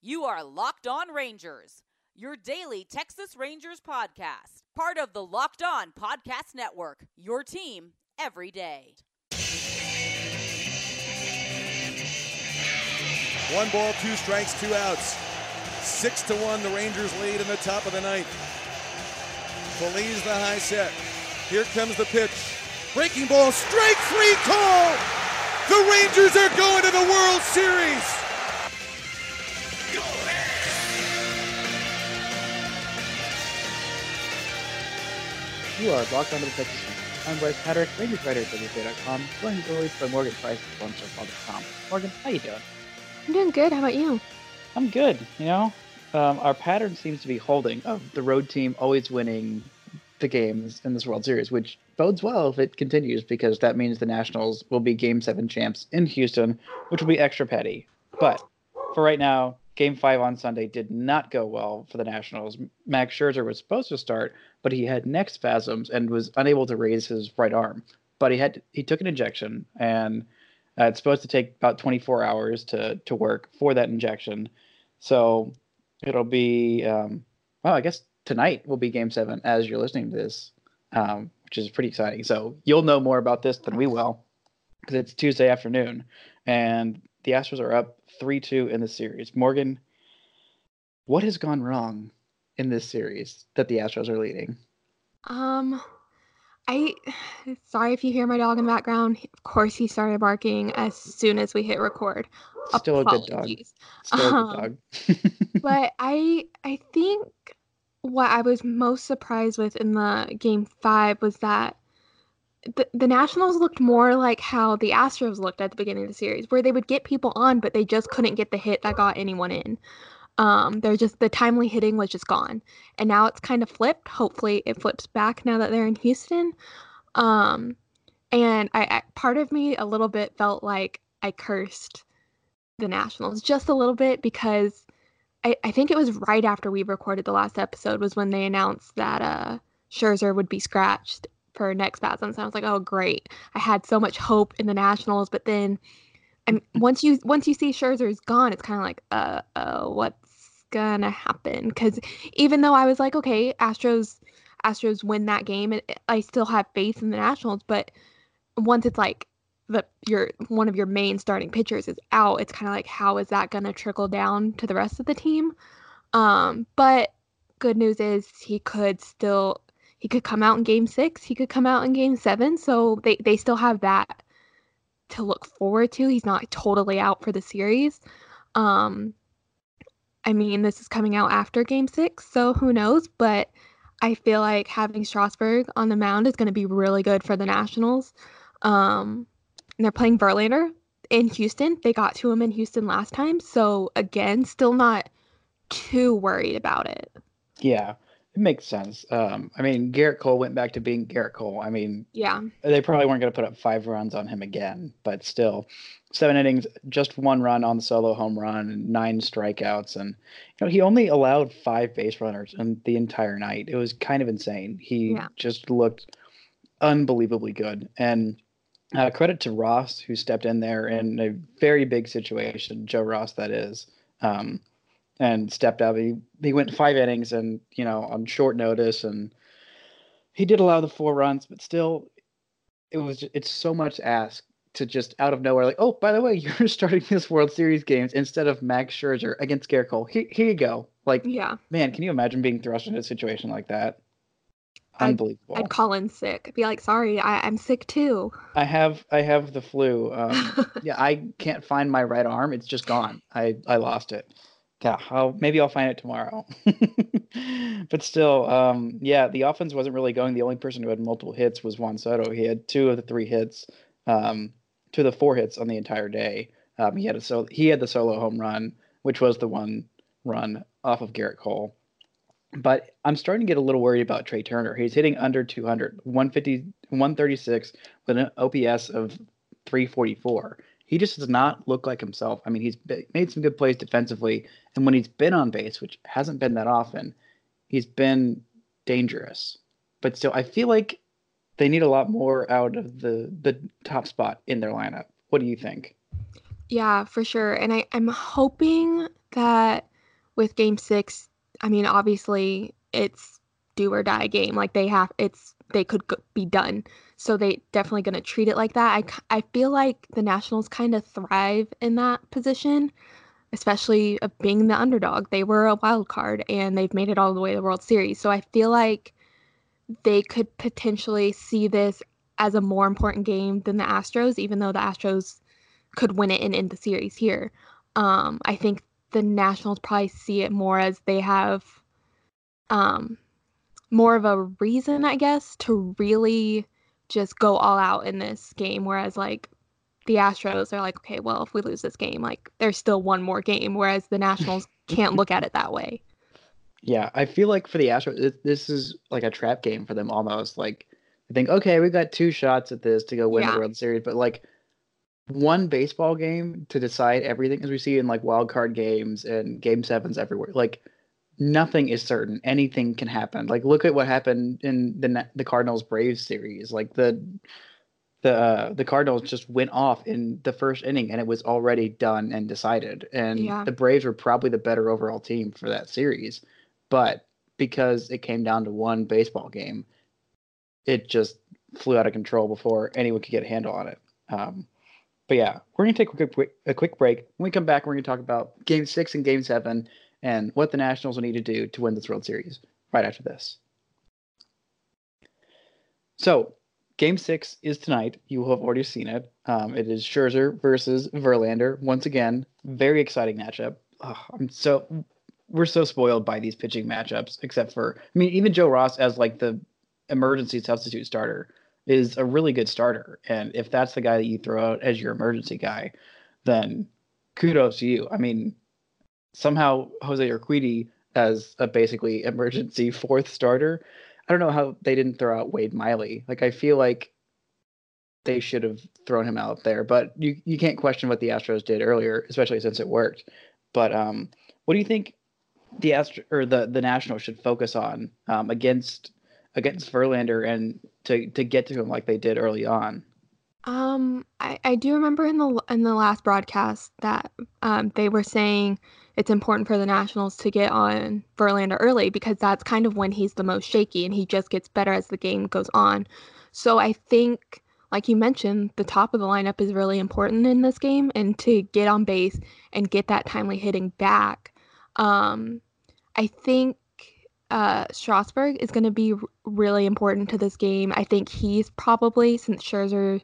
You are Locked On Rangers, your daily Texas Rangers podcast, part of the Locked On Podcast Network, your team every day. One ball, two strikes, two outs. Six to one, the Rangers lead in the top of the ninth. Feliz the high set. Here comes the pitch. Breaking ball, strike three call. The Rangers are going to the World Series. You are locked onto the Texas Rangers. I'm Bryce Patrick, Rangers writer at WFA.com, joined as always by Morgan Price of FormStarFall.com. Morgan, how you doing? I'm doing good. How about you? I'm good. You know, um, our pattern seems to be holding of the road team always winning the games in this World Series, which bodes well if it continues because that means the Nationals will be Game Seven champs in Houston, which will be extra petty. But for right now, Game Five on Sunday did not go well for the Nationals. Max Scherzer was supposed to start, but he had neck spasms and was unable to raise his right arm. But he had he took an injection, and uh, it's supposed to take about 24 hours to to work for that injection. So it'll be um, well, I guess tonight will be Game Seven as you're listening to this, um, which is pretty exciting. So you'll know more about this than we will because it's Tuesday afternoon, and the Astros are up three two in the series. Morgan, what has gone wrong in this series that the Astros are leading? Um, I sorry if you hear my dog in the background. Of course, he started barking as soon as we hit record. Still a good dog. Apologies. Still a Um, good dog. but I I think what I was most surprised with in the game five was that the, the Nationals looked more like how the Astros looked at the beginning of the series, where they would get people on, but they just couldn't get the hit that got anyone in. Um, they're just the timely hitting was just gone, and now it's kind of flipped. Hopefully, it flips back now that they're in Houston. Um, and I, I part of me a little bit felt like I cursed the Nationals just a little bit because I, I think it was right after we recorded the last episode was when they announced that uh Scherzer would be scratched for next spasms. And I was like, oh great. I had so much hope in the Nationals, but then and once you once you see Scherzer's gone, it's kind of like, uh, uh, what's gonna happen? Because even though I was like, okay, Astros Astros win that game, it, I still have faith in the Nationals, but once it's like the your one of your main starting pitchers is out, it's kind of like how is that going to trickle down to the rest of the team? Um, but good news is he could still he could come out in game 6, he could come out in game 7, so they they still have that to look forward to. He's not totally out for the series. Um I mean, this is coming out after game 6, so who knows, but I feel like having Strasburg on the mound is going to be really good for the Nationals. Um, they're playing Verlander in Houston. They got to him in Houston last time, so again, still not too worried about it. Yeah, it makes sense. Um, I mean, Gerrit Cole went back to being Gerrit Cole. I mean, Yeah, they probably weren't going to put up five runs on him again, but still, seven innings, just one run on the solo home run, nine strikeouts, and you know he only allowed five base runners in the entire night. It was kind of insane. He Yeah. just looked unbelievably good, and uh, credit to Ross who stepped in there in a very big situation. Joe Ross, that is. Um, and stepped up. He he went five innings and you know on short notice, and he did allow the four runs, but still, it was it's so much asked to just out of nowhere like, oh by the way, you're starting this World Series games instead of Max Scherzer against Gerrit Cole. Here, here you go. Like yeah. man, can you imagine being thrust into a situation like that? Unbelievable. I'd call in sick. I'd be like, sorry, I, I'm sick too. I have I have the flu. Um, yeah, I can't find my right arm. It's just gone. I I lost it. Yeah, I'll, maybe I'll find it tomorrow. but still, um, yeah, the offense wasn't really going. The only person who had multiple hits was Juan Soto. He had two of the three hits, um, two of the four hits on the entire day. Um, he had a so he had the solo home run, which was the one run off of Gerrit Cole. But I'm starting to get a little worried about Trea Turner. He's hitting under 200, 150, 136 with an OPS of 344. He just does not look like himself. I mean, he's made some good plays defensively, and when he's been on base, which hasn't been that often, he's been dangerous. But still, I feel like they need a lot more out of the the top spot in their lineup. What do you think? Yeah, for sure. And I, I'm hoping that with game six, I mean, obviously it's do or die game. Like they have, it's, they could be done. So they definitely going to treat it like that. I, I feel like the Nationals kind of thrive in that position, especially of being the underdog. They were a wild card and they've made it all the way to the World Series. So I feel like they could potentially see this as a more important game than the Astros, even though the Astros could win it and end the series here. Um, I think the Nationals probably see it more as they have um, more of a reason, I guess, to really just go all out in this game. Whereas, like, the Astros are like, okay, well, if we lose this game, like, there's still one more game. Whereas the Nationals can't look at it that way. Yeah, I feel like for the Astros, this is like a trap game for them almost. Like, I think, okay, we got two shots at this to go win yeah. the World Series, but like one baseball game to decide everything, as we see in like wild card games and game sevens everywhere. Like, nothing is certain. Anything can happen. Like, look at what happened in the the Cardinals Braves series. Like the the uh, the Cardinals just went off in the first inning, and it was already done and decided. And yeah. the Braves were probably the better overall team for that series, but because it came down to one baseball game it just flew out of control before anyone could get a handle on it. Um, but yeah, we're gonna take a quick, a quick break. When we come back, we're gonna talk about Game Six and Game Seven and what the Nationals will need to do to win this World Series. Right after this. So, Game Six is tonight. You will have already seen it. Um, it is Scherzer versus Verlander. Once again, very exciting matchup. I'm so we're so spoiled by these pitching matchups. Except for, I mean, even Joe Ross as like the emergency substitute starter is a really good starter. And if that's the guy that you throw out as your emergency guy, then kudos to you. I mean, somehow Jose Urquidy as a basically emergency fourth starter. I don't know how they didn't throw out Wade Miley. Like I feel like they should have thrown him out there, but you you can't question what the Astros did earlier, especially since it worked. But um, what do you think the Astro or the the Nationals should focus on um, against against Verlander and to to get to him like they did early on? Um, I, I do remember in the in the last broadcast that um, they were saying it's important for the Nationals to get on Verlander early because that's kind of when he's the most shaky and he just gets better as the game goes on. So I think, like you mentioned, the top of the lineup is really important in this game, and to get on base and get that timely hitting back. Um, I think uh, Strasburg is going to be really important to this game. I think he's probably, since Scherzer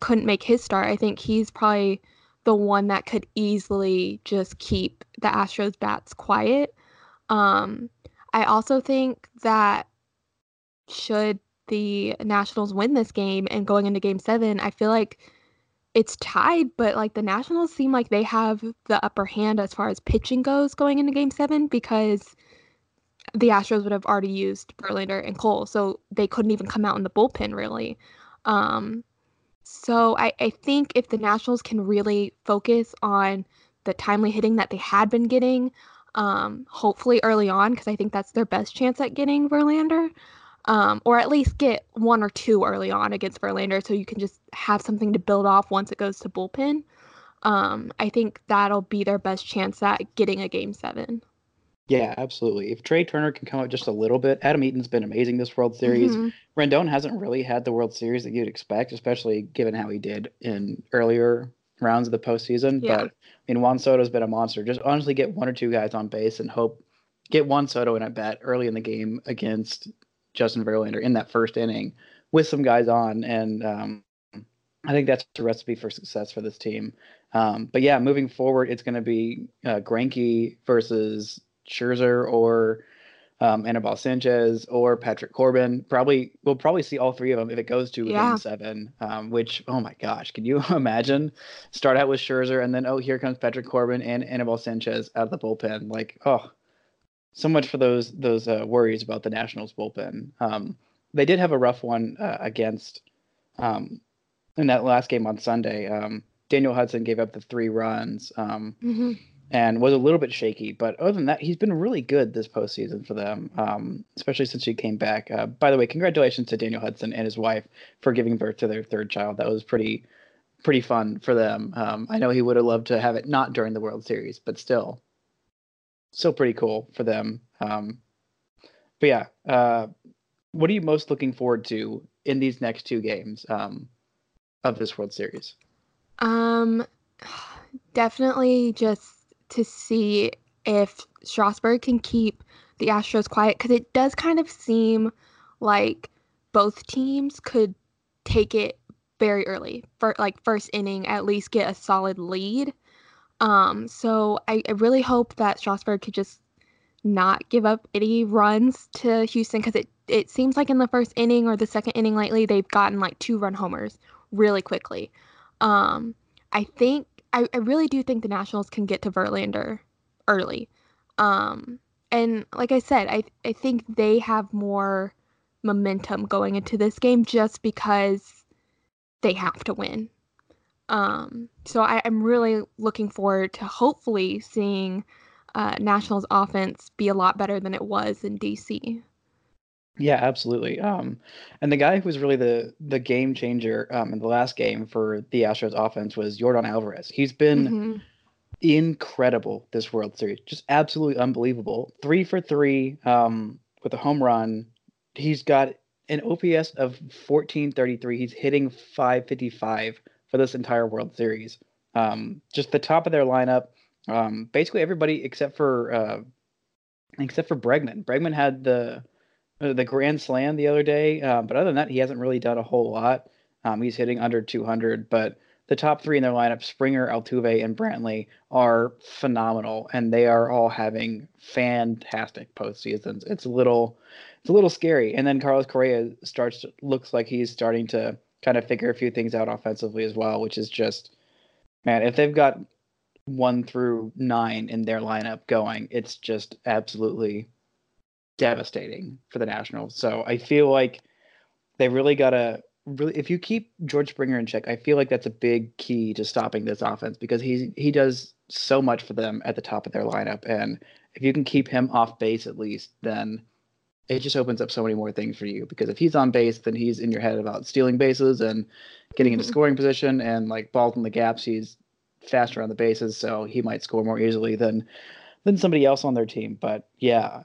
couldn't make his start, I think he's probably the one that could easily just keep the Astros bats quiet. Um, I also think that should the Nationals win this game and going into game seven, I feel like it's tied, but like the Nationals seem like they have the upper hand as far as pitching goes going into game seven because the Astros would have already used Verlander and Cole, so they couldn't even come out in the bullpen really. Um, so I, I think if the Nationals can really focus on the timely hitting that they had been getting, um, hopefully early on, because I think that's their best chance at getting Verlander, um, or at least get one or two early on against Verlander, so you can just have something to build off once it goes to bullpen. Um, I think that'll be their best chance at getting a game seven. Yeah, absolutely. If Trea Turner can come up just a little bit, Adam Eaton's been amazing this World Series. Mm-hmm. Rendon hasn't really had the World Series that you'd expect, especially given how he did in earlier rounds of the postseason. Yeah. But I mean, Juan Soto's been a monster. Just honestly get one or two guys on base and hope get Juan Soto in at bat early in the game against Justin Verlander in that first inning with some guys on, and um, I think that's a recipe for success for this team. Um, but yeah, moving forward, it's going to be uh, versus Scherzer or um, Anibal Sanchez or Patrick Corbin. Probably we'll probably see all three of them if it goes to yeah. game seven. Um, which oh my gosh, can you imagine? Start out with Scherzer and then oh here comes Patrick Corbin and Anibal Sanchez out of the bullpen. Like oh, so much for those those uh, worries about the Nationals bullpen. Um, they did have a rough one uh, against um, in that last game on Sunday. Um, Daniel Hudson gave up the three runs. Um, mm-hmm and was a little bit shaky. But other than that, he's been really good this postseason for them, um, especially since he came back. Uh, by the way, congratulations to Daniel Hudson and his wife for giving birth to their third child. That was pretty pretty fun for them. Um, I know he would have loved to have it not during the World Series, but still, still pretty cool for them. Um, but yeah, uh, what are you most looking forward to in these next two games um, of this World Series? Um, definitely just to see if Strasburg can keep the Astros quiet because it does kind of seem like both teams could take it very early for like first inning at least get a solid lead. Um so I, I really hope that strasburg could just not give up any runs to houston because it, it seems like in the first inning or the second inning lately they've gotten like two run homers really quickly. Um i think i, I really do think the nationals can get to verlander early um and like i said i, I think they have more momentum going into this game just because they have to win. Um, so I, am really looking forward to hopefully seeing uh, Nationals offense be a lot better than it was in DC. Yeah, absolutely. Um, and the guy who was really the the game changer um, in the last game for the Astros offense was Yordan Alvarez. He's been mm-hmm. incredible this World Series, just absolutely unbelievable. Three for three um, with a home run, he's got an OPS of 1433. He's hitting 555 for this entire World Series. Um, just the top of their lineup. Um, basically everybody except for uh, except for Bregman. Bregman had the the grand slam the other day, uh, but other than that, he hasn't really done a whole lot. Um, he's hitting under 200, but the top three in their lineup, Springer, Altuve, and Brantley, are phenomenal, and they are all having fantastic postseasons. It's a little it's a little scary. And then Carlos Correa starts looks like he's starting to kind of figure a few things out offensively as well, which is just man, if they've got one through nine in their lineup going, it's just absolutely devastating for the Nationals. So I feel like they really got to really if you keep George Springer in check, I feel like that's a big key to stopping this offense because he he does so much for them at the top of their lineup and if you can keep him off base at least, then it just opens up so many more things for you because if he's on base, then he's in your head about stealing bases and getting into mm-hmm. scoring position and like balls in the gaps. He's faster on the bases, so he might score more easily than than somebody else on their team. But yeah,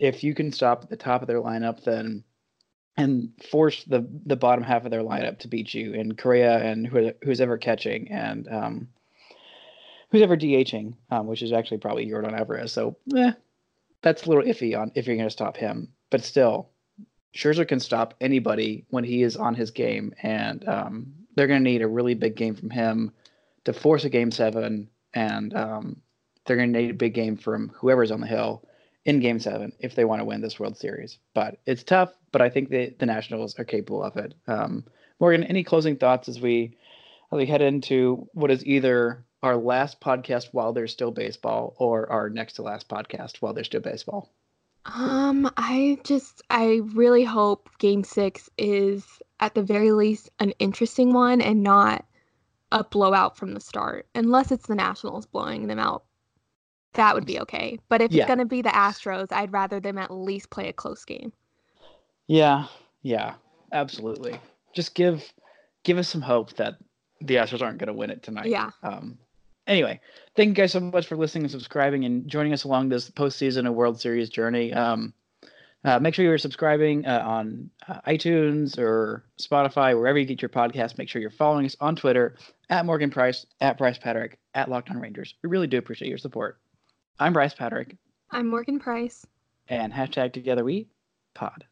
if you can stop at the top of their lineup, then and force the the bottom half of their lineup to beat you and Correa and who, who's ever catching and um, who's ever DHing, um, which is actually probably Yordan Alvarez. So eh, that's a little iffy on if you're going to stop him. But still, Scherzer can stop anybody when he is on his game, and um, they're going to need a really big game from him to force a game seven, and um, they're going to need a big game from whoever's on the hill in game seven if they want to win this World Series. But it's tough, but I think the, the Nationals are capable of it. Um, Morgan, any closing thoughts as we as we head into what is either our last podcast while there's still baseball or our next to last podcast while there's still baseball? Um, I just I really hope game 6 is at the very least an interesting one and not a blowout from the start. Unless it's the Nationals blowing them out. That would be okay. But if yeah. it's going to be the Astros, I'd rather them at least play a close game. Yeah. Yeah. Absolutely. Just give give us some hope that the Astros aren't going to win it tonight. Yeah. Um, anyway, thank you guys so much for listening and subscribing and joining us along this postseason of World Series journey. Um, uh, make sure you're subscribing uh, on uh, iTunes or Spotify, wherever you get your podcast. Make sure you're following us on Twitter at Morgan Price, at Bryce Patrick, at Locked On Rangers. We really do appreciate your support. I'm Bryce Patrick. I'm Morgan Price. And hashtag Together We Pod.